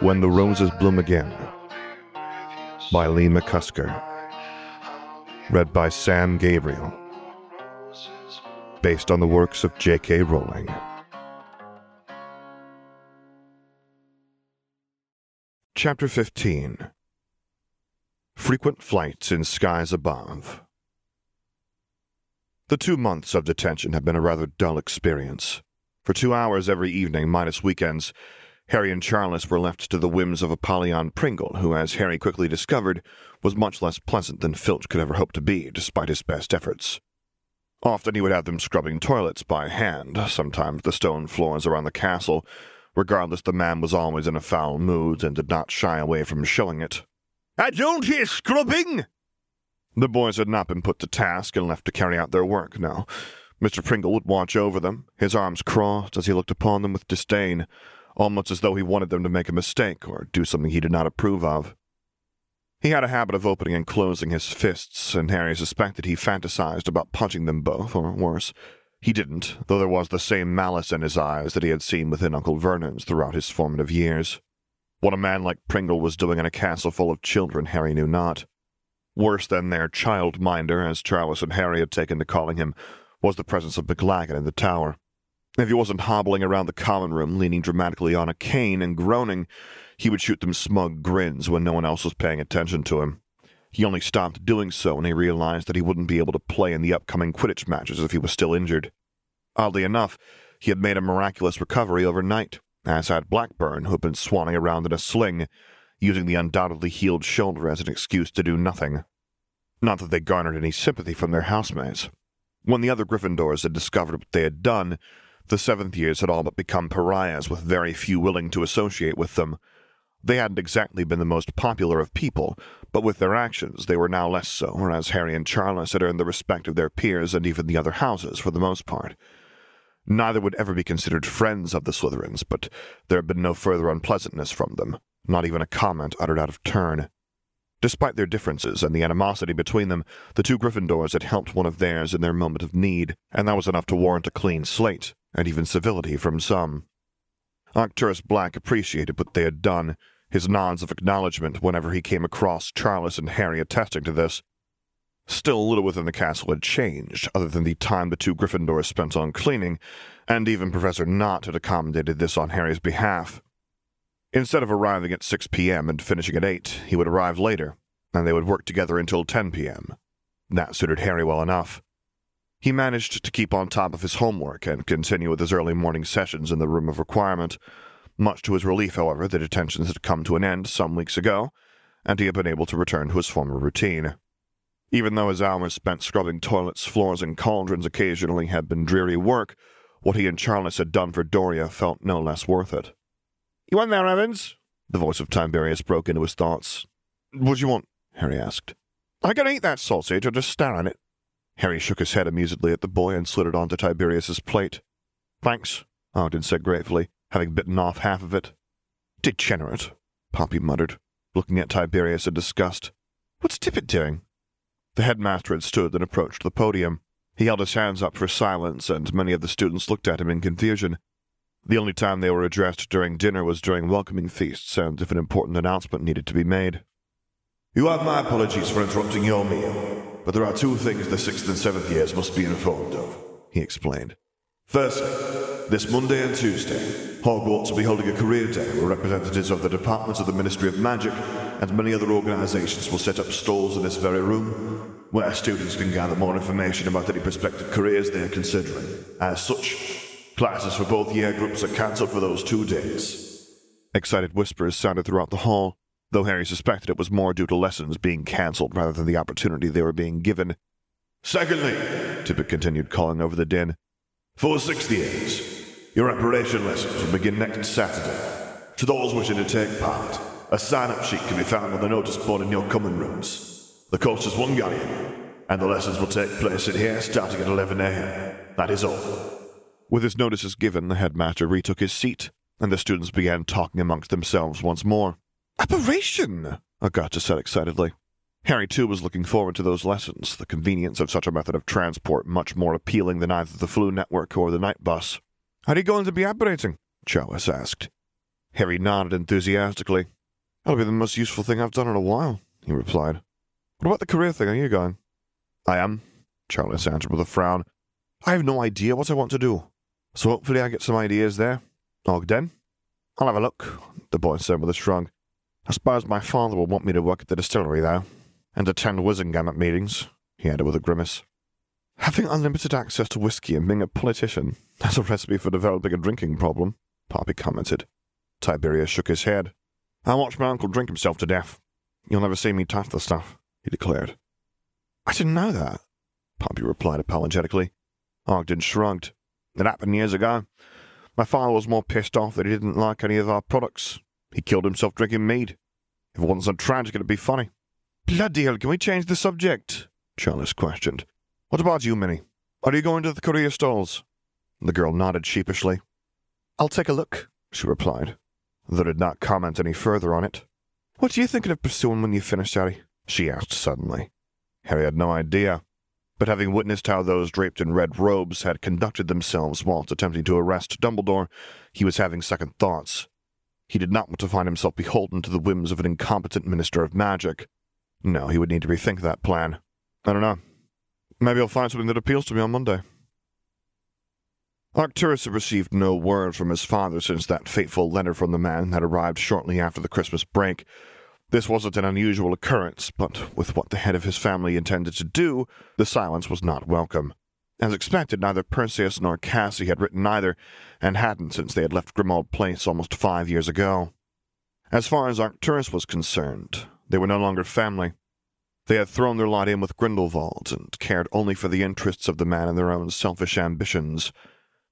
When the Roses Bloom Again by Lee McCusker. Read by Sam Gabriel. Based on the works of J.K. Rowling. Chapter 15 Frequent Flights in Skies Above. The two months of detention had been a rather dull experience. For two hours every evening, minus weekends, Harry and Charles were left to the whims of Apollyon Pringle, who, as Harry quickly discovered, was much less pleasant than Filch could ever hope to be, despite his best efforts. Often he would have them scrubbing toilets by hand, sometimes the stone floors around the castle. Regardless, the man was always in a foul mood and did not shy away from showing it. I don't hear scrubbing! The boys had not been put to task and left to carry out their work, no. Mr. Pringle would watch over them, his arms crossed as he looked upon them with disdain, almost as though he wanted them to make a mistake or do something he did not approve of. He had a habit of opening and closing his fists, and Harry suspected he fantasized about punching them both, or worse. He didn't, though there was the same malice in his eyes that he had seen within Uncle Vernon's throughout his formative years. What a man like Pringle was doing in a castle full of children, Harry knew not. Worse than their child-minder, as Charles and Harry had taken to calling him, was the presence of McLaggen in the tower. If he wasn't hobbling around the common room, leaning dramatically on a cane and groaning, he would shoot them smug grins when no one else was paying attention to him. He only stopped doing so when he realized that he wouldn't be able to play in the upcoming Quidditch matches if he was still injured. Oddly enough, he had made a miraculous recovery overnight, as had Blackburn, who had been swanning around in a sling, using the undoubtedly healed shoulder as an excuse to do nothing. Not that they garnered any sympathy from their housemates. When the other Gryffindors had discovered what they had done, the seventh years had all but become pariahs with very few willing to associate with them. They hadn't exactly been the most popular of people, but with their actions they were now less so, whereas Harry and Charles had earned the respect of their peers and even the other houses for the most part. Neither would ever be considered friends of the Slytherins, but there had been no further unpleasantness from them, not even a comment uttered out of turn. Despite their differences and the animosity between them, the two Gryffindors had helped one of theirs in their moment of need, and that was enough to warrant a clean slate and even civility from some. Arcturus Black appreciated what they had done, his nods of acknowledgement whenever he came across Charles and Harry attesting to this. Still, little within the castle had changed, other than the time the two Gryffindors spent on cleaning, and even Professor Knott had accommodated this on Harry's behalf. Instead of arriving at 6 p.m. and finishing at 8, he would arrive later, and they would work together until 10 p.m. That suited Harry well enough. He managed to keep on top of his homework and continue with his early morning sessions in the room of requirement. Much to his relief, however, the detentions had come to an end some weeks ago, and he had been able to return to his former routine. Even though his hours spent scrubbing toilets, floors, and cauldrons occasionally had been dreary work, what he and Charles had done for Doria felt no less worth it. You want there, Evans? The voice of Tiberius broke into his thoughts. What do you want? Harry asked. I can eat that sausage or just stare at it. Harry shook his head amusedly at the boy and slid it onto Tiberius's plate. Thanks, Ogden said gratefully, having bitten off half of it. Degenerate, Pompey muttered, looking at Tiberius in disgust. What's Dippet doing? The headmaster had stood and approached the podium. He held his hands up for silence, and many of the students looked at him in confusion. The only time they were addressed during dinner was during welcoming feasts, and if an important announcement needed to be made. You have my apologies for interrupting your meal, but there are two things the sixth and seventh years must be informed of, he explained. Firstly, this Monday and Tuesday, Hogwarts will be holding a career day where representatives of the departments of the Ministry of Magic and many other organizations will set up stalls in this very room where students can gather more information about any prospective careers they are considering. As such, classes for both year groups are cancelled for those two days. Excited whispers sounded throughout the hall, though Harry suspected it was more due to lessons being cancelled rather than the opportunity they were being given. Secondly, Dippet continued, calling over the din, for sixth years, your preparation lessons will begin next Saturday. To those wishing to take part, a sign-up sheet can be found on the notice board in your common rooms. The course is one galleon, and the lessons will take place in here starting at 11 a.m. That is all. With his notices given, the headmaster retook his seat, and the students began talking amongst themselves once more. Apparition! Agatha said excitedly. Harry, too, was looking forward to those lessons, the convenience of such a method of transport much more appealing than either the Floo network or the Knight Bus. How are you going to be apparating? Charles asked. Harry nodded enthusiastically. That'll be the most useful thing I've done in a while, he replied. What about the career thing? Are you going? I am, Charles answered with a frown. I have no idea what I want to do, so hopefully I get some ideas there. Ogden? I'll have a look, the boy said with a shrug. I suppose my father will want me to work at the distillery, though, and attend Wizengamot meetings, he added with a grimace. Having unlimited access to whiskey and being a politician, that's a recipe for developing a drinking problem, Poppy commented. Tiberius shook his head. I watched my uncle drink himself to death. You'll never see me touch the stuff, he declared. I didn't know that, Poppy replied apologetically. Ogden shrugged. It happened years ago. My father was more pissed off that he didn't like any of our products. He killed himself drinking mead. If it wasn't so tragic, it'd be funny. Bloody hell, can we change the subject? Charles questioned. What about you, Minnie? Are you going to the courier stalls? The girl nodded sheepishly. I'll take a look, she replied, though did not comment any further on it. What are you thinking of pursuing when you finish, Harry? she asked suddenly. Harry had no idea, but having witnessed how those draped in red robes had conducted themselves whilst attempting to arrest Dumbledore, he was having second thoughts. He did not want to find himself beholden to the whims of an incompetent minister of magic. No, he would need to rethink that plan. I don't know. Maybe I'll find something that appeals to me on Monday. Arcturus had received no word from his father since that fateful letter from the man had arrived shortly after the Christmas break. This wasn't an unusual occurrence, but with what the head of his family intended to do, the silence was not welcome. As expected, neither Perseus nor Cassie had written either, and hadn't since they had left Grimmauld Place almost five years ago. As far as Arcturus was concerned, they were no longer family. They had thrown their lot in with Grindelwald and cared only for the interests of the man and their own selfish ambitions.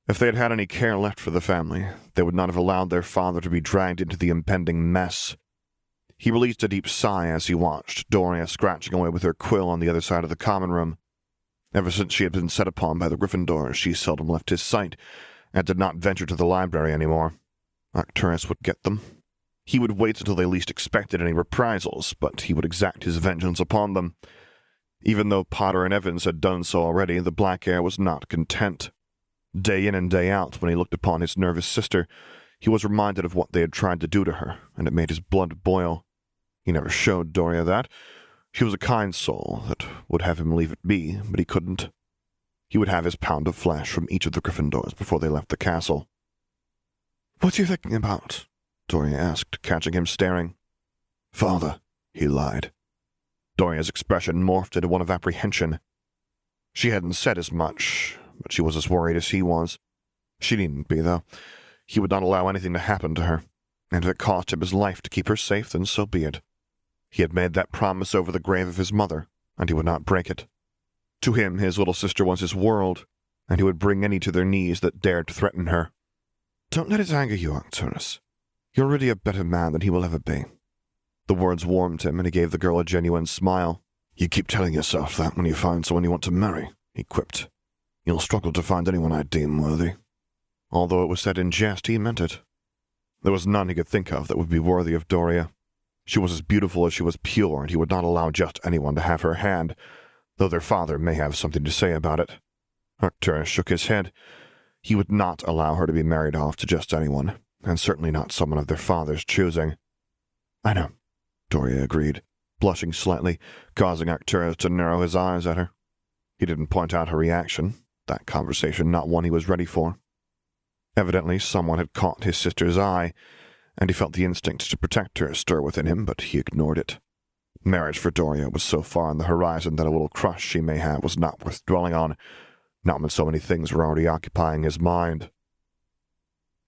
If they had had any care left for the family, they would not have allowed their father to be dragged into the impending mess. He released a deep sigh as he watched Doria scratching away with her quill on the other side of the common room. Ever since she had been set upon by the Gryffindors, she seldom left his sight, and did not venture to the library any more. Arcturus would get them. He would wait until they least expected any reprisals, but he would exact his vengeance upon them. Even though Potter and Evans had done so already, the Black Heir was not content. Day in and day out, when he looked upon his nervous sister, he was reminded of what they had tried to do to her, and it made his blood boil. He never showed Doria that. She was a kind soul that would have him leave it be, but he couldn't. He would have his pound of flesh from each of the Gryffindors before they left the castle. What are you thinking about? Doria asked, catching him staring. Father, he lied. Doria's expression morphed into one of apprehension. She hadn't said as much, but she was as worried as he was. She needn't be, though. He would not allow anything to happen to her, and if it cost him his life to keep her safe, then so be it. He had made that promise over the grave of his mother, and he would not break it. To him, his little sister was his world, and he would bring any to their knees that dared to threaten her. Don't let it anger you, Arcturus. You're already a better man than he will ever be. The words warmed him, and he gave the girl a genuine smile. You keep telling yourself that when you find someone you want to marry, he quipped. You'll struggle to find anyone I deem worthy. Although it was said in jest, he meant it. There was none he could think of that would be worthy of Doria. She was as beautiful as she was pure, and he would not allow just anyone to have her hand, though their father may have something to say about it. Arcturus shook his head. He would not allow her to be married off to just anyone, and certainly not someone of their father's choosing. I know, Doria agreed, blushing slightly, causing Arcturus to narrow his eyes at her. He didn't point out her reaction, that conversation not one he was ready for. Evidently, someone had caught his sister's eye, and he felt the instinct to protect her stir within him, but he ignored it. Marriage for Doria was so far on the horizon that a little crush she may have was not worth dwelling on, not when so many things were already occupying his mind.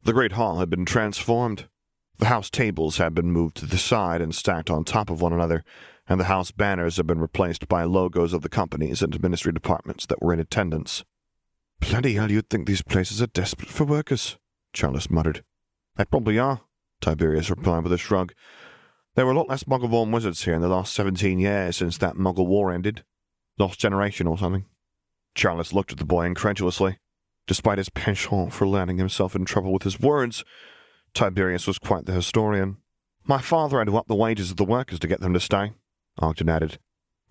The great hall had been transformed. The house tables had been moved to the side and stacked on top of one another, and the house banners had been replaced by logos of the companies and ministry departments that were in attendance. Bloody hell, you'd think these places are desperate for workers, Charles muttered. They probably are, Tiberius replied with a shrug. There were a lot less muggle-born wizards here in the last seventeen years since that muggle war ended. Lost generation or something. Charles looked at the boy incredulously. Despite his penchant for landing himself in trouble with his words, Tiberius was quite the historian. My father had to up the wages of the workers to get them to stay, Ogden added.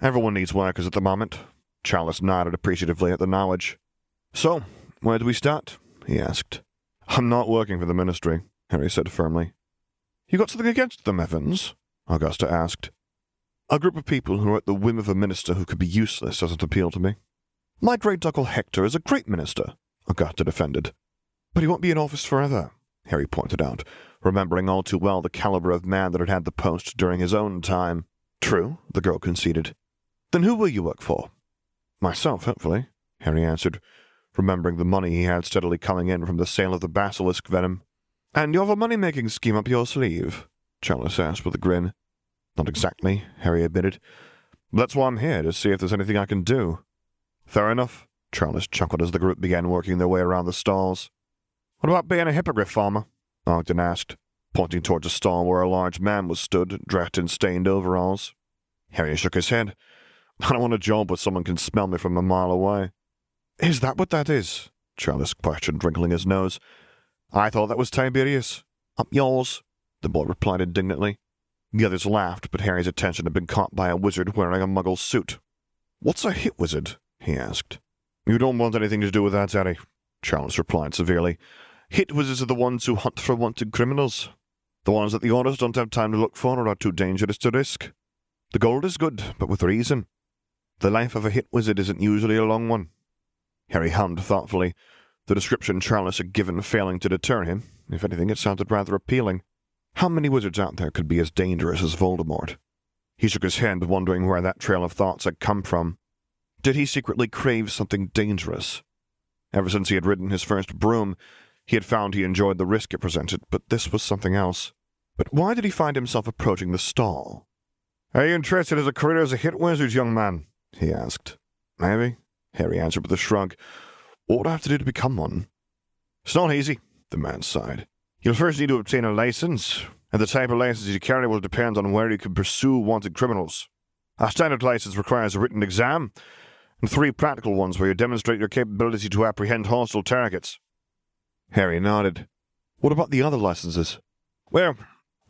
Everyone needs workers at the moment. Charles nodded appreciatively at the knowledge. So, where do we start? he asked. I'm not working for the ministry, Harry said firmly. You got something against them, Evans? Augusta asked. A group of people who are at the whim of a minister who could be useless doesn't appeal to me. My great uncle Hector is a great minister, Augusta defended. But he won't be in office forever, Harry pointed out, remembering all too well the caliber of man that had had the post during his own time. True, the girl conceded. Then who will you work for? Myself, hopefully, Harry answered, remembering the money he had steadily coming in from the sale of the basilisk venom. And you have a money-making scheme up your sleeve? Charles asked with a grin. Not exactly, Harry admitted. That's why I'm here, to see if there's anything I can do. Fair enough, Charles chuckled as the group began working their way around the stalls. What about being a hippogriff farmer? Ogden asked, pointing towards a stall where a large man was stood, dressed in stained overalls. Harry shook his head. I don't want a job where someone can smell me from a mile away. Is that what that is? Charles questioned, wrinkling his nose. I thought that was Tiberius. Up yours, the boy replied indignantly. The others laughed, but Harry's attention had been caught by a wizard wearing a muggle suit. What's a hit wizard? he asked. You don't want anything to do with that, Harry, Charles replied severely. Hit wizards are the ones who hunt for wanted criminals. The ones that the orders don't have time to look for or are too dangerous to risk. The gold is good, but with reason. The life of a hit wizard isn't usually a long one. Harry hummed thoughtfully, the description Charles had given failing to deter him. If anything, it sounded rather appealing. How many wizards out there could be as dangerous as Voldemort? He shook his head, wondering where that trail of thoughts had come from. Did he secretly crave something dangerous? Ever since he had ridden his first broom, he had found he enjoyed the risk it presented, but this was something else. But why did he find himself approaching the stall? Are you interested as a career as a hit wizard, young man? he asked. Maybe, Harry answered with a shrug. What would I have to do to become one? It's not easy, the man sighed. You'll first need to obtain a license, and the type of license you carry will depend on where you can pursue wanted criminals. A standard license requires a written exam, and three practical ones where you demonstrate your capability to apprehend hostile targets. Harry nodded. What about the other licenses? Well,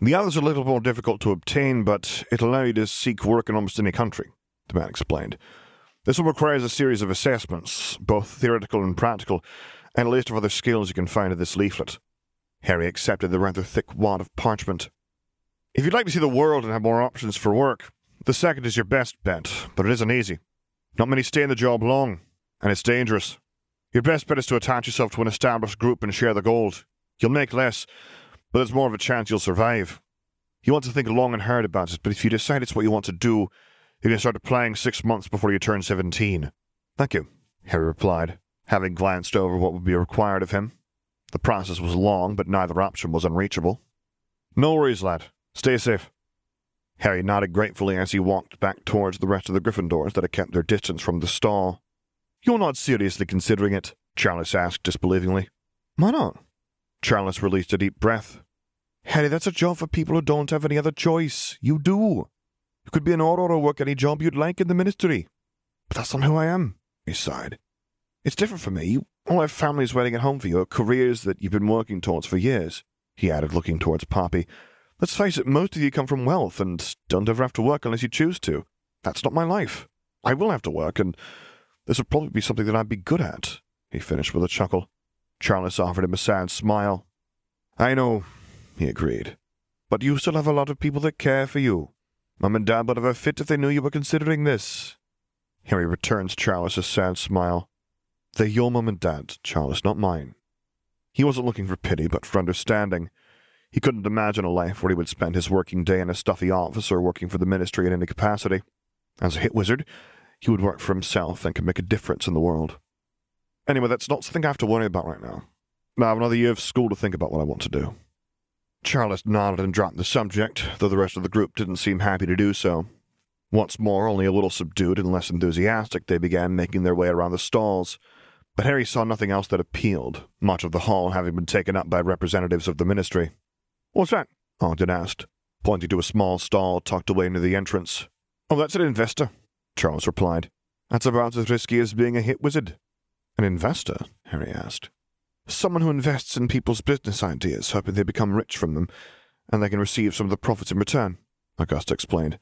the others are a little more difficult to obtain, but it'll allow you to seek work in almost any country, the man explained. This requires a series of assessments, both theoretical and practical, and a list of other skills you can find in this leaflet. Harry accepted the rather thick wad of parchment. If you'd like to see the world and have more options for work, the second is your best bet, but it isn't easy. Not many stay in the job long, and it's dangerous. Your best bet is to attach yourself to an established group and share the gold. You'll make less, but there's more of a chance you'll survive. You want to think long and hard about it, but if you decide it's what you want to do, you can start applying six months before you turn seventeen. Thank you, Harry replied, having glanced over what would be required of him. The process was long, but neither option was unreachable. No worries, lad. Stay safe. Harry nodded gratefully as he walked back towards the rest of the Gryffindors that had kept their distance from the stall. You're not seriously considering it? Charles asked disbelievingly. Why not? Charles released a deep breath. Harry, that's a job for people who don't have any other choice. You do. You could be an Auror or work any job you'd like in the ministry. But that's not who I am, he sighed. It's different for me. You all have families waiting at home for you, careers that you've been working towards for years, he added, looking towards Poppy. Let's face it, most of you come from wealth and don't ever have to work unless you choose to. That's not my life. I will have to work, and this would probably be something that I'd be good at, he finished with a chuckle. Charles offered him a sad smile. I know, he agreed. But you still have a lot of people that care for you. Mum and Dad would have a fit if they knew you were considering this. Harry returns Charles a sad smile. They're your mum and dad, Charles, not mine. He wasn't looking for pity, but for understanding. He couldn't imagine a life where he would spend his working day in a stuffy office or working for the ministry in any capacity. As a hit wizard, he would work for himself and could make a difference in the world. Anyway, that's not something I have to worry about right now. I have another year of school to think about what I want to do. Charles nodded and dropped the subject, though the rest of the group didn't seem happy to do so. Once more, only a little subdued and less enthusiastic, they began making their way around the stalls, but Harry saw nothing else that appealed, much of the hall having been taken up by representatives of the ministry. What's that? Ogden asked, pointing to a small stall tucked away near the entrance. Oh, that's an investor, Charles replied. That's about as risky as being a hit wizard. An investor? Harry asked. Someone who invests in people's business ideas, hoping they become rich from them, and they can receive some of the profits in return, Augusta explained.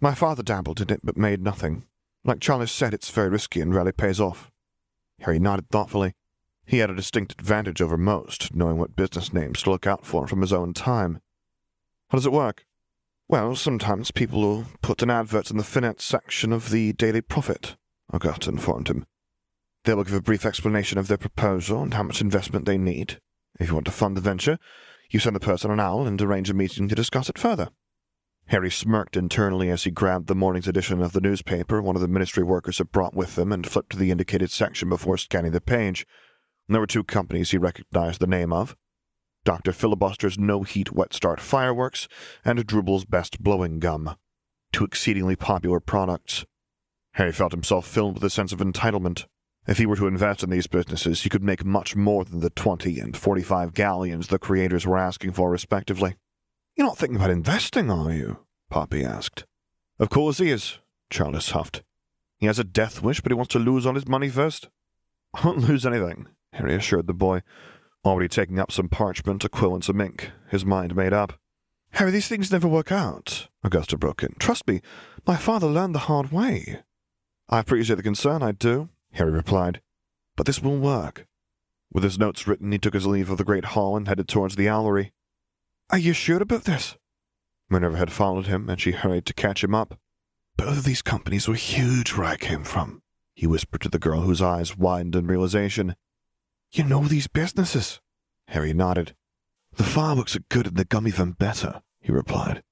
My father dabbled in it, but made nothing. Like Charles said, it's very risky and rarely pays off. Harry nodded thoughtfully. He had a distinct advantage over most, knowing what business names to look out for from his own time. How does it work? Well, sometimes people will put an advert in the finance section of the Daily Prophet, Augusta informed him. They will give a brief explanation of their proposal and how much investment they need. If you want to fund the venture, you send the person an owl and arrange a meeting to discuss it further. Harry smirked internally as he grabbed the morning's edition of the newspaper one of the ministry workers had brought with them and flipped to the indicated section before scanning the page. There were two companies he recognized the name of Dr. Filibuster's No Heat Wet Start Fireworks and Drooble's Best Blowing Gum. Two exceedingly popular products. Harry felt himself filled with a sense of entitlement. If he were to invest in these businesses, he could make much more than the 20 and 45 galleons the creators were asking for, respectively. You're not thinking about investing, are you? Poppy asked. Of course he is, Charles huffed. He has a death wish, but he wants to lose all his money first. I won't lose anything, Harry assured the boy, already taking up some parchment, a quill, and some ink, his mind made up. Harry, these things never work out, Augusta broke in. Trust me, my father learned the hard way. I appreciate the concern, I do, Harry replied. But this will work. With his notes written, he took his leave of the great hall and headed towards the owlery. Are you sure about this? Minerva had followed him, and she hurried to catch him up. Both of these companies were huge where I came from, he whispered to the girl whose eyes widened in realization. You know these businesses? Harry nodded. The fireworks are good and the gum even better, he replied.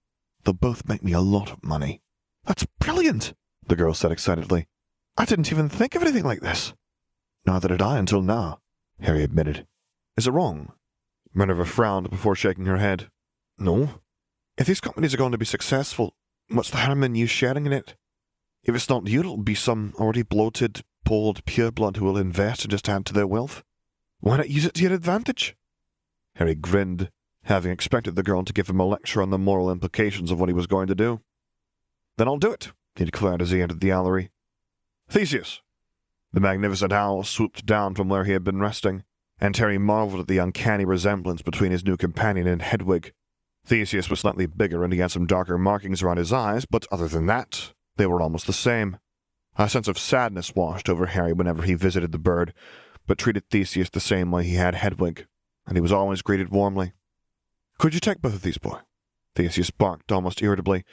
They'll both make me a lot of money. That's brilliant, the girl said excitedly. I didn't even think of anything like this. Neither did I until now, Harry admitted. Is it wrong? Minerva frowned before shaking her head. No. If these companies are going to be successful, what's the harm in you sharing in it? If it's not you, it'll be some already bloated, pulled pureblood who will invest and just add to their wealth. Why not use it to your advantage? Harry grinned, having expected the girl to give him a lecture on the moral implications of what he was going to do. Then I'll do it, he declared as he entered the owlery. Theseus! The magnificent owl swooped down from where he had been resting and Harry marveled at the uncanny resemblance between his new companion and Hedwig. Theseus was slightly bigger and he had some darker markings around his eyes, but other than that, they were almost the same. A sense of sadness washed over Harry whenever he visited the bird, but treated Theseus the same way he had Hedwig, and he was always greeted warmly. Could you take both of these, boy? Theseus barked almost irritably,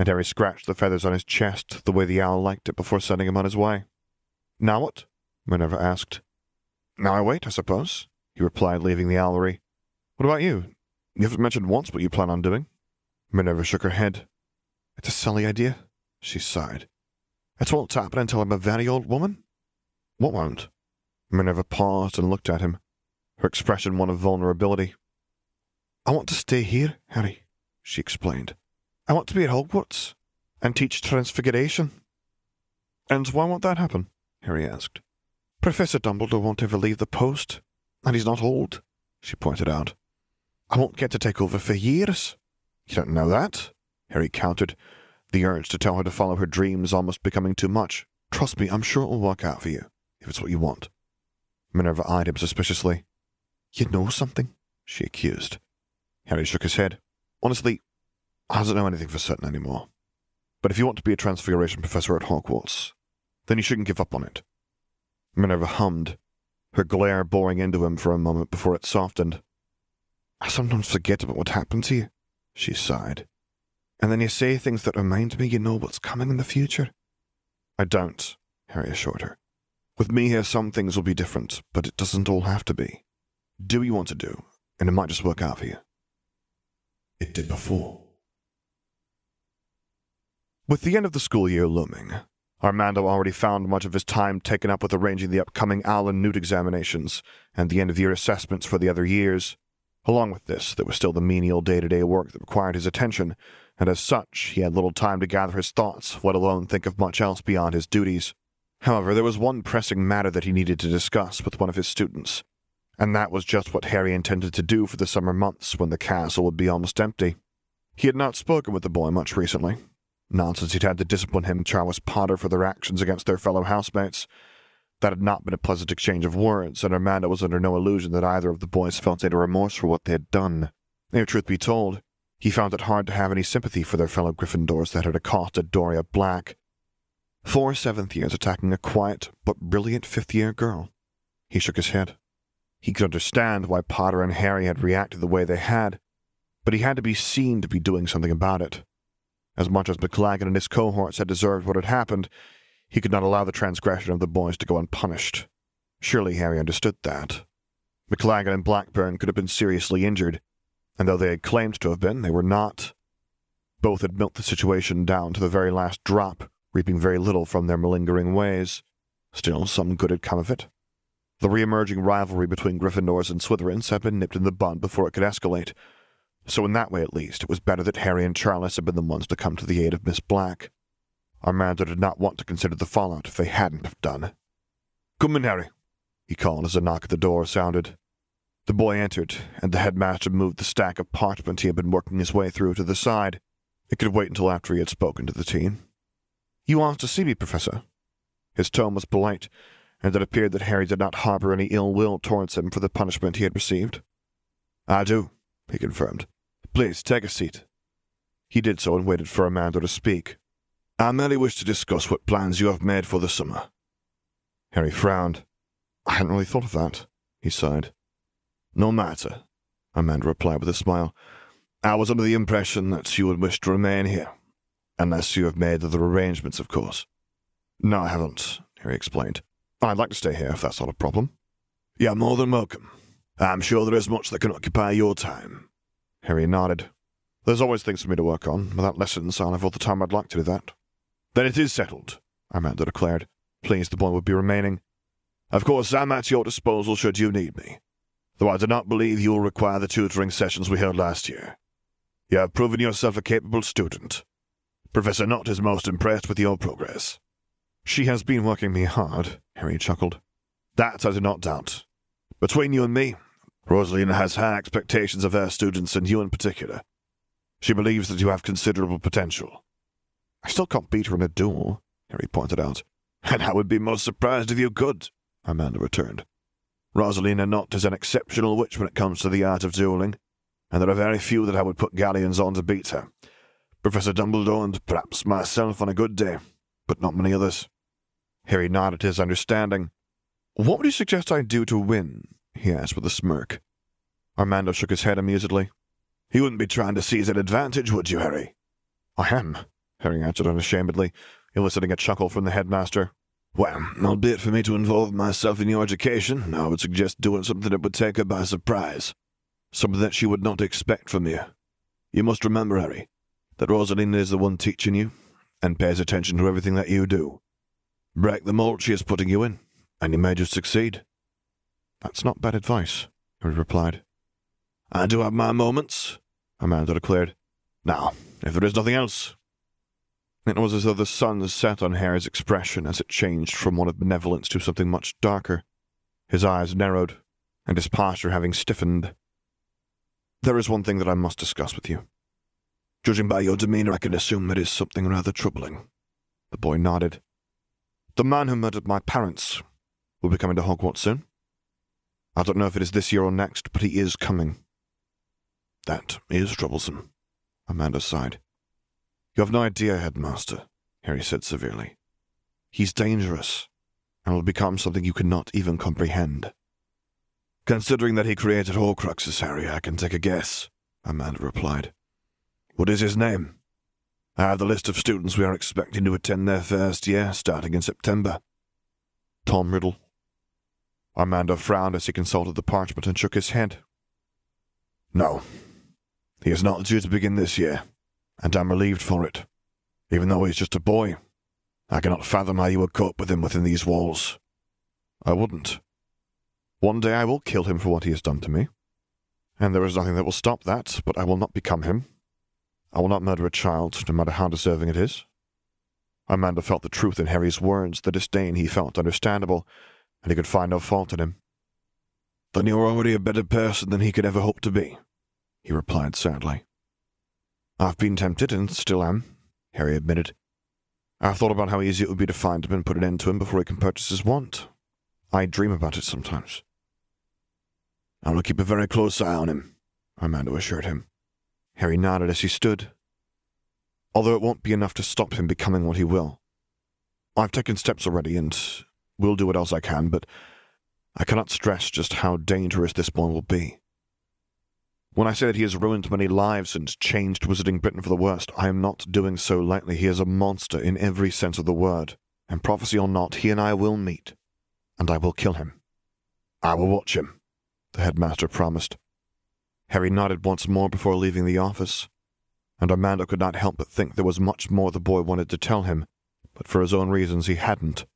and Harry scratched the feathers on his chest the way the owl liked it before sending him on his way. Now what? Minerva asked. Now I wait, I suppose, he replied, leaving the owlery. What about you? You haven't mentioned once what you plan on doing. Minerva shook her head. It's a silly idea, she sighed. It won't happen until I'm a very old woman. What won't? Minerva paused and looked at him, her expression one of vulnerability. I want to stay here, Harry, she explained. I want to be at Hogwarts and teach Transfiguration. And why won't that happen? Harry asked. Professor Dumbledore won't ever leave the post, and he's not old, she pointed out. I won't get to take over for years. You don't know that, Harry countered, the urge to tell her to follow her dreams almost becoming too much. Trust me, I'm sure it will work out for you, if it's what you want. Minerva eyed him suspiciously. You know something? she accused. Harry shook his head. Honestly, I don't know anything for certain anymore. But if you want to be a Transfiguration professor at Hogwarts, then you shouldn't give up on it. Minerva hummed, her glare boring into him for a moment before it softened. I sometimes forget about what happened to you, she sighed. And then you say things that remind me you know what's coming in the future. I don't, Harry assured her. With me here, some things will be different, but it doesn't all have to be. Do what you want to do, and it might just work out for you. It did before. With the end of the school year looming, Armando already found much of his time taken up with arranging the upcoming OWL and NEWT examinations and the end of year assessments for the other years. Along with this, there was still the menial day to day work that required his attention, and as such, he had little time to gather his thoughts, let alone think of much else beyond his duties. However, there was one pressing matter that he needed to discuss with one of his students, and that was just what Harry intended to do for the summer months when the castle would be almost empty. He had not spoken with the boy much recently, not since he'd had to discipline him, and Charles Potter, for their actions against their fellow housemates. That had not been a pleasant exchange of words, and Armando was under no illusion that either of the boys felt any remorse for what they had done. If truth be told, he found it hard to have any sympathy for their fellow Gryffindors that had accosted Doria Black. Four seventh years attacking a quiet but brilliant fifth year girl. He shook his head. He could understand why Potter and Harry had reacted the way they had, but he had to be seen to be doing something about it. As much as McLaggen and his cohorts had deserved what had happened, he could not allow the transgression of the boys to go unpunished. Surely Harry understood that. McLaggen and Blackburn could have been seriously injured, and though they had claimed to have been, they were not. Both had milked the situation down to the very last drop, reaping very little from their malingering ways. Still, some good had come of it. The re-emerging rivalry between Gryffindors and Slytherins had been nipped in the bud before it could escalate, so in that way at least it was better that Harry and Charles had been the ones to come to the aid of Miss Black. Armando did not want to consider the fallout if they hadn't have done. Come in, Harry, he called as a knock at the door sounded. The boy entered, and the headmaster moved the stack of parchment he had been working his way through to the side. It could wait until after he had spoken to the team. You asked to see me, Professor? His tone was polite, and it appeared that Harry did not harbor any ill will towards him for the punishment he had received. I do, he confirmed. Please, take a seat. He did so and waited for Armando to speak. I merely wish to discuss what plans you have made for the summer. Harry frowned. I hadn't really thought of that, he sighed. No matter, Armando replied with a smile. I was under the impression that you would wish to remain here. Unless you have made other arrangements, of course. No, I haven't, Harry explained. I'd like to stay here if that's not a problem. You're more than welcome. I'm sure there is much that can occupy your time. Harry nodded. There's always things for me to work on. Without lessons, I'll have all the time I'd like to do that. Then it is settled, Armando declared, pleased the boy would be remaining. Of course, I'm at your disposal should you need me, though I do not believe you will require the tutoring sessions we held last year. You have proven yourself a capable student. Professor Knott is most impressed with your progress. She has been working me hard, Harry chuckled. That I do not doubt. Between you and me, Rosalina has high expectations of her students and you in particular. She believes that you have considerable potential. I still can't beat her in a duel, Harry pointed out. And I would be most surprised if you could, Armando returned. Rosalina Knott is an exceptional witch when it comes to the art of dueling, and there are very few that I would put galleons on to beat her. Professor Dumbledore and perhaps myself on a good day, but not many others. Harry nodded his understanding. What would you suggest I do to win? He asked with a smirk. Armando shook his head amusedly. You wouldn't be trying to seize an advantage, would you, Harry? I am, Harry answered unashamedly, eliciting a chuckle from the headmaster. Well, albeit for me to involve myself in your education, I would suggest doing something that would take her by surprise. Something that she would not expect from you. You must remember, Harry, that Rosalina is the one teaching you, and pays attention to everything that you do. Break the mold she is putting you in, and you may just succeed. That's not bad advice, Harry replied. I do have my moments, Armando declared. Now, if there is nothing else. It was as though the sun set on Harry's expression as it changed from one of benevolence to something much darker. His eyes narrowed, and his posture having stiffened. There is one thing that I must discuss with you. Judging by your demeanor, I can assume it is something rather troubling. The boy nodded. The man who murdered my parents will be coming to Hogwarts soon. I don't know if it is this year or next, but he is coming. That is troublesome, Armando sighed. You have no idea, Headmaster, Harry said severely. He's dangerous, and will become something you cannot even comprehend. Considering that he created Horcruxes, Harry, I can take a guess, Armando replied. What is his name? I have the list of students we are expecting to attend their first year, starting in September. Tom Riddle, Armando frowned as he consulted the parchment and shook his head. No, he is not due to begin this year, and I'm relieved for it. Even though he's just a boy, I cannot fathom how you would cope with him within these walls. I wouldn't. One day I will kill him for what he has done to me, and there is nothing that will stop that, but I will not become him. I will not murder a child, no matter how deserving it is. Armando felt the truth in Harry's words, the disdain he felt understandable, and he could find no fault in him. Then you're already a better person than he could ever hope to be, he replied sadly. I've been tempted and still am, Harry admitted. I've thought about how easy it would be to find him and put an end to him before he can purchase his want. I dream about it sometimes. I will keep a very close eye on him, Armando assured him. Harry nodded as he stood. Although it won't be enough to stop him becoming what he will. I've taken steps already, and will do what else I can, but I cannot stress just how dangerous this boy will be. When I say that he has ruined many lives and changed Wizarding Britain for the worst, I am not doing so lightly. He is a monster in every sense of the word, and prophecy or not, he and I will meet, and I will kill him. I will watch him, the headmaster promised. Harry nodded once more before leaving the office, and Armando could not help but think there was much more the boy wanted to tell him, but for his own reasons he hadn't.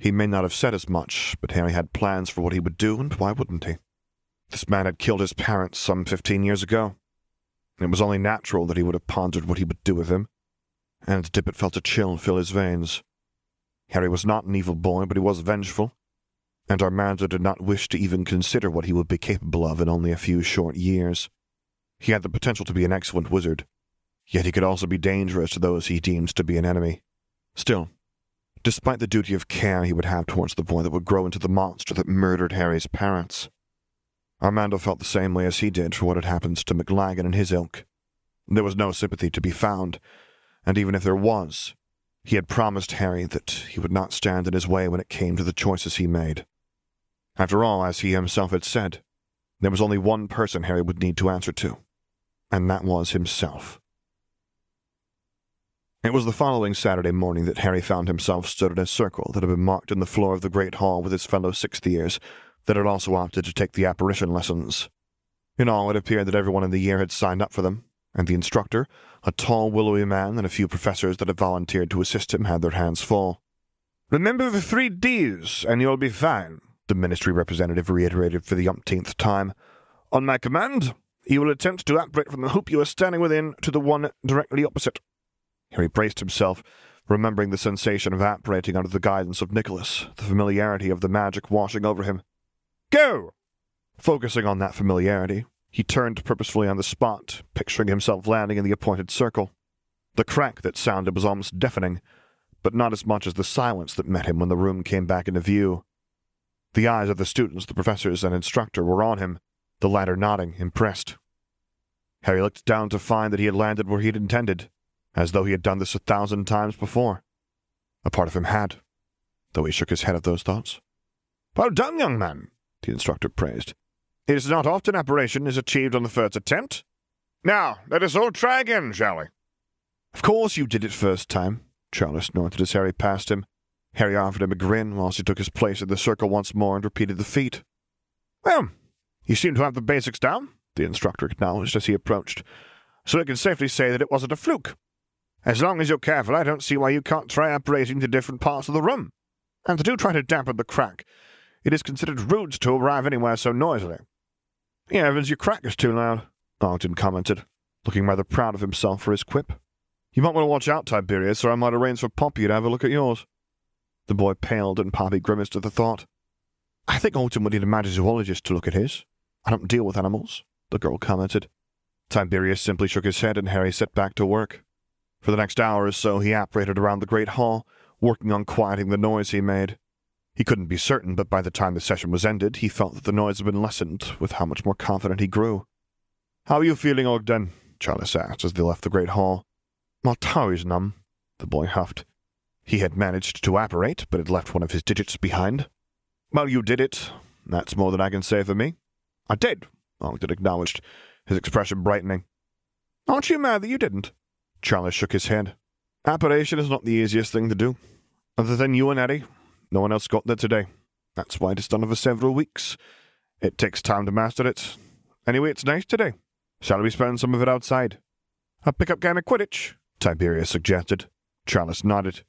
He may not have said as much, but Harry had plans for what he would do, and why wouldn't he? This man had killed his parents some fifteen years ago. It was only natural that he would have pondered what he would do with him, and Dippet felt a chill fill his veins. Harry was not an evil boy, but he was vengeful, and Armando did not wish to even consider what he would be capable of in only a few short years. He had the potential to be an excellent wizard, yet he could also be dangerous to those he deemed to be an enemy. Still, despite the duty of care he would have towards the boy that would grow into the monster that murdered Harry's parents, Armando felt the same way as he did for what had happened to McLaggen and his ilk. There was no sympathy to be found, and even if there was, he had promised Harry that he would not stand in his way when it came to the choices he made. After all, as he himself had said, there was only one person Harry would need to answer to, and that was himself. It was the following Saturday morning that Harry found himself stood in a circle that had been marked in the floor of the great hall with his fellow sixth years that had also opted to take the apparition lessons. In all, it appeared that everyone in the year had signed up for them, and the instructor, a tall, willowy man, and a few professors that had volunteered to assist him had their hands full. Remember the three D's, and you'll be fine, the ministry representative reiterated for the umpteenth time. On my command, you will attempt to apparate from the hoop you are standing within to the one directly opposite. Harry braced himself, remembering the sensation of apparating under the guidance of Nicholas, the familiarity of the magic washing over him. Go! Focusing on that familiarity, he turned purposefully on the spot, picturing himself landing in the appointed circle. The crack that sounded was almost deafening, but not as much as the silence that met him when the room came back into view. The eyes of the students, the professors, and instructor were on him, the latter nodding, impressed. Harry looked down to find that he had landed where he had intended, as though he had done this a thousand times before. A part of him had, though he shook his head at those thoughts. Well done, young man, the instructor praised. It is not often apparition is achieved on the first attempt. Now, let us all try again, shall we? Of course you did it first time, Charles snorted as Harry passed him. Harry offered him a grin whilst he took his place in the circle once more and repeated the feat. Well, you seem to have the basics down, the instructor acknowledged as he approached, so I can safely say that it wasn't a fluke. As long as you're careful, I don't see why you can't try apparating to different parts of the room. And do try to dampen the crack. It is considered rude to arrive anywhere so noisily. Yeah, Evans, your crack is too loud, Ogden commented, looking rather proud of himself for his quip. You might want to watch out, Tiberius, or I might arrange for Poppy to have a look at yours. The boy paled and Poppy grimaced at the thought. I think Alton would need a magizoologist to look at his. I don't deal with animals, the girl commented. Tiberius simply shook his head and Harry set back to work. For the next hour or so he apparated around the great hall, working on quieting the noise he made. He couldn't be certain, but by the time the session was ended, he felt that the noise had been lessened with how much more confident he grew. How are you feeling, Ogden? Charles asked as they left the great hall. My toes numb, the boy huffed. He had managed to apparate, but had left one of his digits behind. Well, you did it. That's more than I can say for me. I did, Ogden acknowledged, his expression brightening. Aren't you mad that you didn't? Charles shook his head. Apparation is not the easiest thing to do. Other than you and Eddie, no one else got there today. That's why it is done over several weeks. It takes time to master it. Anyway, it's nice today. Shall we spend some of it outside? A pick-up game of Quidditch, Tiberius suggested. Charles nodded.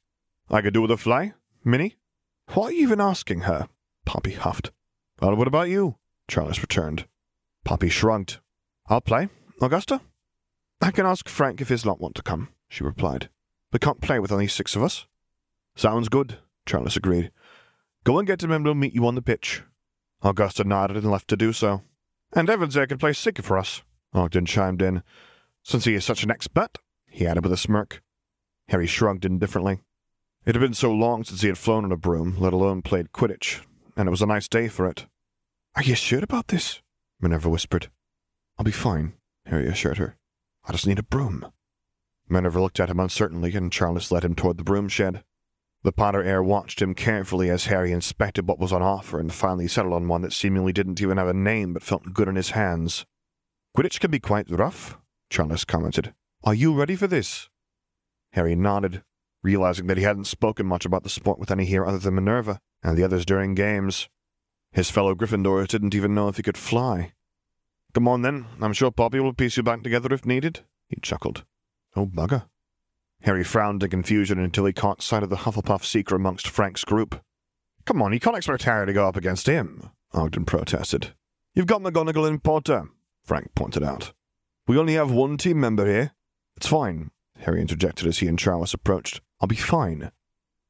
I could do with a fly, Minnie? Why are you even asking her? Poppy huffed. Well, what about you? Charles returned. Poppy shrugged. I'll play. Augusta? I can ask Frank if his lot want to come, she replied. We can't play with only six of us. Sounds good, Charles agreed. Go and get him and we'll meet you on the pitch. Augusta nodded and left to do so. And Evans there can play Seeker for us, Ogden chimed in. Since he is such an expert, he added with a smirk. Harry shrugged indifferently. It had been so long since he had flown on a broom, let alone played Quidditch, and it was a nice day for it. Are you sure about this? Minerva whispered. I'll be fine, Harry assured her. I just need a broom. Minerva looked at him uncertainly, and Charles led him toward the broom shed. The Potter heir watched him carefully as Harry inspected what was on offer and finally settled on one that seemingly didn't even have a name but felt good in his hands. Quidditch can be quite rough, Charles commented. Are you ready for this? Harry nodded, realizing that he hadn't spoken much about the sport with any here other than Minerva and the others during games. His fellow Gryffindors didn't even know if he could fly. Come on then, I'm sure Poppy will piece you back together if needed, he chuckled. Oh, bugger. Harry frowned in confusion until he caught sight of the Hufflepuff seeker amongst Frank's group. Come on, you can't expect Harry to go up against him, Ogden protested. You've got McGonagall and Potter, Frank pointed out. We only have one team member here. It's fine, Harry interjected as he and Charles approached. I'll be fine.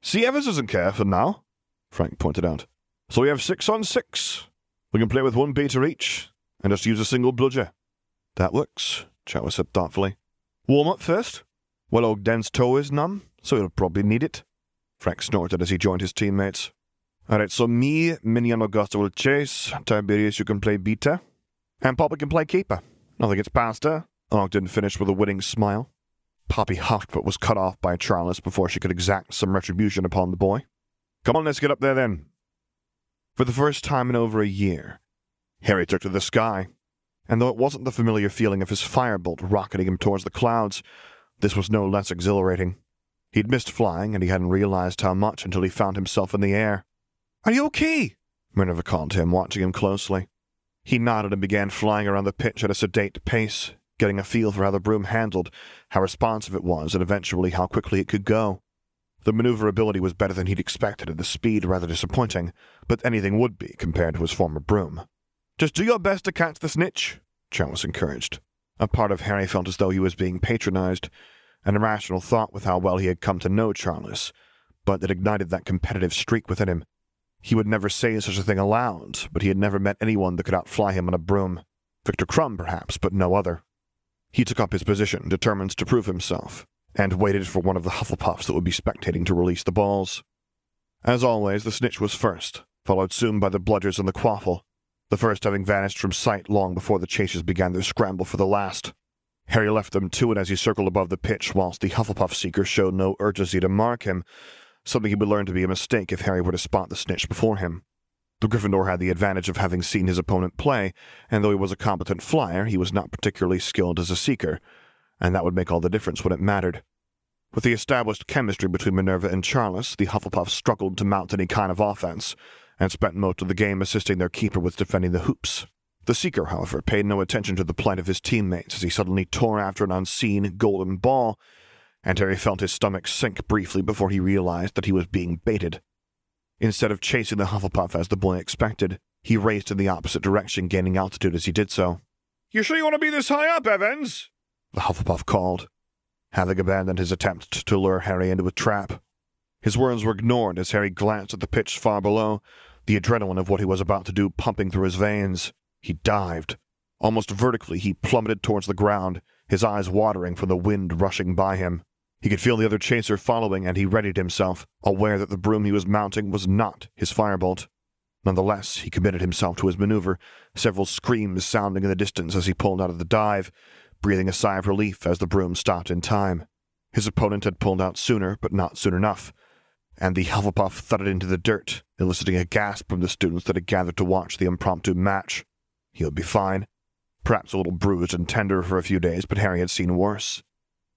See, Evans doesn't care for now, Frank pointed out. So we have six on six. We can play with one beater each, and just use a single bludger. That works, Charles said thoughtfully. Warm up first? Well, old Ogden's toe is numb, so he'll probably need it. Frank snorted as he joined his teammates. All right, so me, Minnie, and Augusta will chase. Tiberius, you can play beater, And Poppy can play keeper. Nothing gets past her. Ogden finished with a winning smile. Poppy huffed but was cut off by Charles before she could exact some retribution upon the boy. Come on, let's get up there then. For the first time in over a year, Harry took to the sky, and though it wasn't the familiar feeling of his firebolt rocketing him towards the clouds, this was no less exhilarating. He'd missed flying, and he hadn't realized how much until he found himself in the air. Are you okay? Minerva called to him, watching him closely. He nodded and began flying around the pitch at a sedate pace, getting a feel for how the broom handled, how responsive it was, and eventually how quickly it could go. The maneuverability was better than he'd expected, and the speed rather disappointing, but anything would be compared to his former broom. Just do your best to catch the snitch, Charles encouraged. A part of Harry felt as though he was being patronized, an irrational thought with how well he had come to know Charles, but it ignited that competitive streak within him. He would never say such a thing aloud, but he had never met anyone that could outfly him on a broom. Viktor Krum, perhaps, but no other. He took up his position, determined to prove himself, and waited for one of the Hufflepuffs that would be spectating to release the balls. As always, the snitch was first, followed soon by the bludgers and the quaffle, the first having vanished from sight long before the chasers began their scramble for the last. Harry left them to it as he circled above the pitch, whilst the Hufflepuff seeker showed no urgency to mark him, something he would learn to be a mistake if Harry were to spot the snitch before him. The Gryffindor had the advantage of having seen his opponent play, and though he was a competent flyer, he was not particularly skilled as a seeker, and that would make all the difference when it mattered. With the established chemistry between Minerva and Charles, the Hufflepuffs struggled to mount any kind of offense, and spent most of the game assisting their keeper with defending the hoops. The Seeker, however, paid no attention to the plight of his teammates as he suddenly tore after an unseen golden ball, and Harry felt his stomach sink briefly before he realized that he was being baited. Instead of chasing the Hufflepuff as the boy expected, he raced in the opposite direction, gaining altitude as he did so. You sure you want to be this high up, Evans? The Hufflepuff called, having abandoned his attempt to lure Harry into a trap. His words were ignored as Harry glanced at the pitch far below, the adrenaline of what he was about to do pumping through his veins. He dived. Almost vertically, he plummeted towards the ground, his eyes watering from the wind rushing by him. He could feel the other chaser following, and he readied himself, aware that the broom he was mounting was not his firebolt. Nonetheless, he committed himself to his maneuver, several screams sounding in the distance as he pulled out of the dive, breathing a sigh of relief as the broom stopped in time. His opponent had pulled out sooner, but not soon enough and the Hufflepuff thudded into the dirt, eliciting a gasp from the students that had gathered to watch the impromptu match. He would be fine. Perhaps a little bruised and tender for a few days, but Harry had seen worse.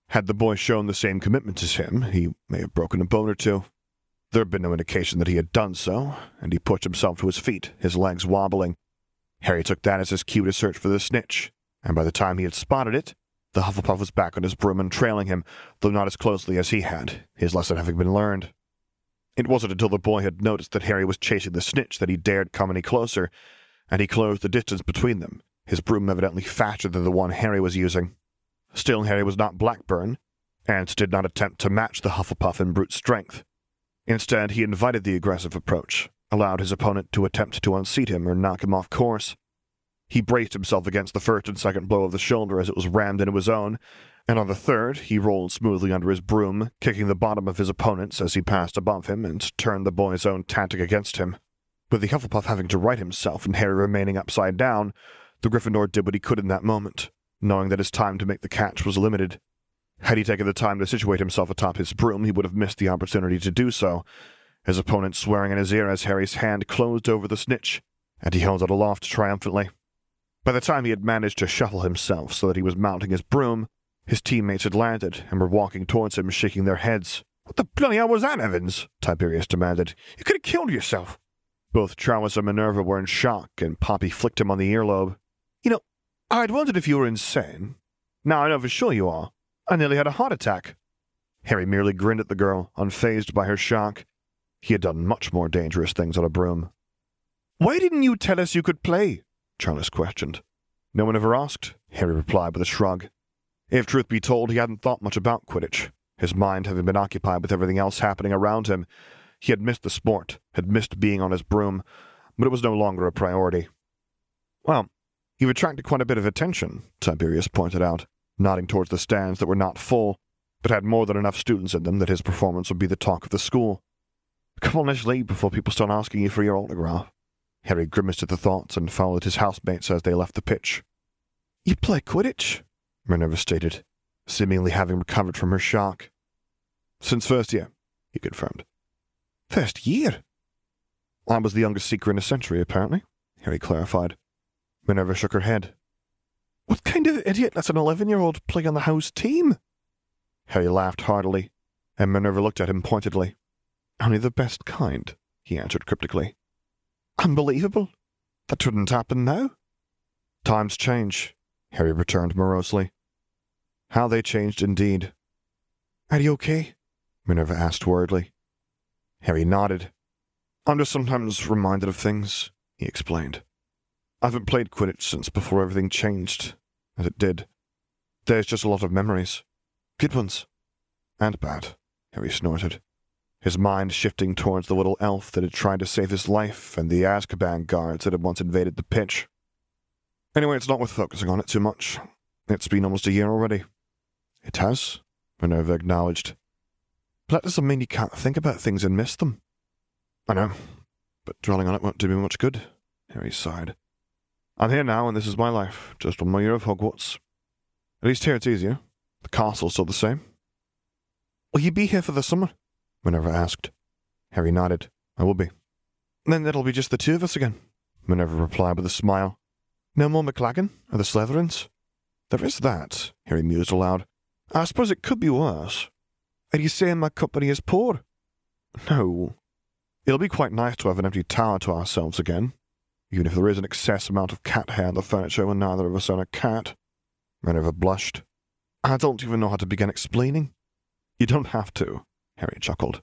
Had the boy shown the same commitment as him, he may have broken a bone or two. There had been no indication that he had done so, and he pushed himself to his feet, his legs wobbling. Harry took that as his cue to search for the snitch, and by the time he had spotted it, the Hufflepuff was back on his broom and trailing him, though not as closely as he had, his lesson having been learned. It wasn't until the boy had noticed that Harry was chasing the snitch that he dared come any closer, and he closed the distance between them, his broom evidently faster than the one Harry was using. Still, Harry was not Blackburn, and did not attempt to match the Hufflepuff in brute strength. Instead, he invited the aggressive approach, allowed his opponent to attempt to unseat him or knock him off course. He braced himself against the first and second blow of the shoulder as it was rammed into his own, and on the third he rolled smoothly under his broom, kicking the bottom of his opponent's as he passed above him and turned the boy's own tactic against him. With the Hufflepuff having to right himself and Harry remaining upside down, the Gryffindor did what he could in that moment, knowing that his time to make the catch was limited. Had he taken the time to situate himself atop his broom, he would have missed the opportunity to do so, his opponent swearing in his ear as Harry's hand closed over the snitch, and he held it aloft triumphantly. By the time he had managed to shuffle himself so that he was mounting his broom, his teammates had landed and were walking towards him, shaking their heads. What the bloody hell was that, Evans? Tiberius demanded. You could have killed yourself. Both Charles and Minerva were in shock, and Poppy flicked him on the earlobe. You know, I'd wondered if you were insane. Now I know for sure you are. I nearly had a heart attack. Harry merely grinned at the girl, unfazed by her shock. He had done much more dangerous things on a broom. Why didn't you tell us you could play? Charles questioned. No one ever asked, Harry replied with a shrug. If truth be told, he hadn't thought much about Quidditch. His mind having been occupied with everything else happening around him, he had missed the sport, had missed being on his broom, but it was no longer a priority. Well, you've attracted quite a bit of attention, Tiberius pointed out, nodding towards the stands that were not full, but had more than enough students in them that his performance would be the talk of the school. Come on, let's leave before people start asking you for your autograph. Harry grimaced at the thoughts and followed his housemates as they left the pitch. You play Quidditch? Minerva stated, seemingly having recovered from her shock. Since first year, he confirmed. First year? I was the youngest seeker in a century, apparently, Harry clarified. Minerva shook her head. What kind of idiot lets an eleven year old play on the house team? Harry laughed heartily, and Minerva looked at him pointedly. Only the best kind, he answered cryptically. Unbelievable. That wouldn't happen now. Times change, Harry returned morosely. How they changed indeed. Are you okay? Minerva asked worriedly. Harry nodded. I'm just sometimes reminded of things, he explained. I haven't played Quidditch since before everything changed, as it did. There's just a lot of memories. Good ones. And bad, Harry snorted, his mind shifting towards the little elf that had tried to save his life and the Azkaban guards that had once invaded the pitch. Anyway, it's not worth focusing on it too much. It's been almost a year already. It has, Minerva acknowledged. But that doesn't mean you can't think about things and miss them. I know, but dwelling on it won't do me much good, Harry sighed. I'm here now, and this is my life, just one more year of Hogwarts. At least here it's easier. The castle's still the same. Will you be here for the summer? Minerva asked. Harry nodded. I will be. Then it'll be just the two of us again, Minerva replied with a smile. No more McLaggen or the Slytherins? There is that, Harry mused aloud. I suppose it could be worse. Are you saying my company is poor? No. It'll be quite nice to have an empty tower to ourselves again, even if there is an excess amount of cat hair on the furniture when neither of us own a cat. Minerva blushed. I don't even know how to begin explaining. You don't have to, Harry chuckled.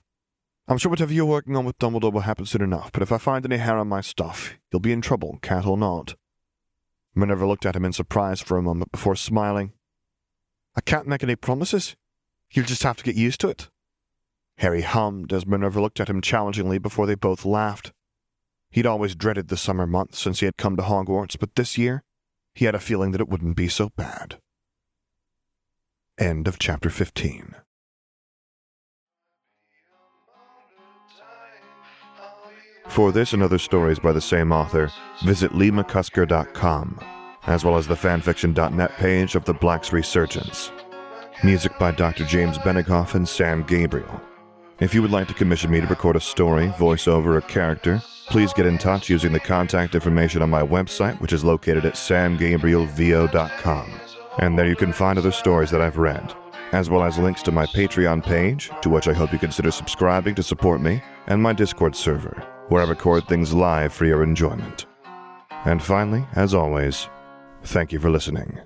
I'm sure whatever you're working on with Dumbledore will happen soon enough, but if I find any hair on my stuff, you'll be in trouble, cat or not. Minerva looked at him in surprise for a moment before smiling. I can't make any promises. You'll just have to get used to it. Harry hummed as Minerva looked at him challengingly before they both laughed. He'd always dreaded the summer months since he had come to Hogwarts, but this year he had a feeling that it wouldn't be so bad. End of chapter 15. For this and other stories by the same author, visit leemccusker.com, as well as the fanfiction.net page of the Black's Resurgence. Music by Dr. James Benigoff and Sam Gabriel. If you would like to commission me to record a story, voiceover, or character, please get in touch using the contact information on my website, which is located at samgabrielvo.com. And there you can find other stories that I've read, as well as links to my Patreon page, to which I hope you consider subscribing to support me, and my Discord server where I record things live for your enjoyment. And finally, as always, thank you for listening.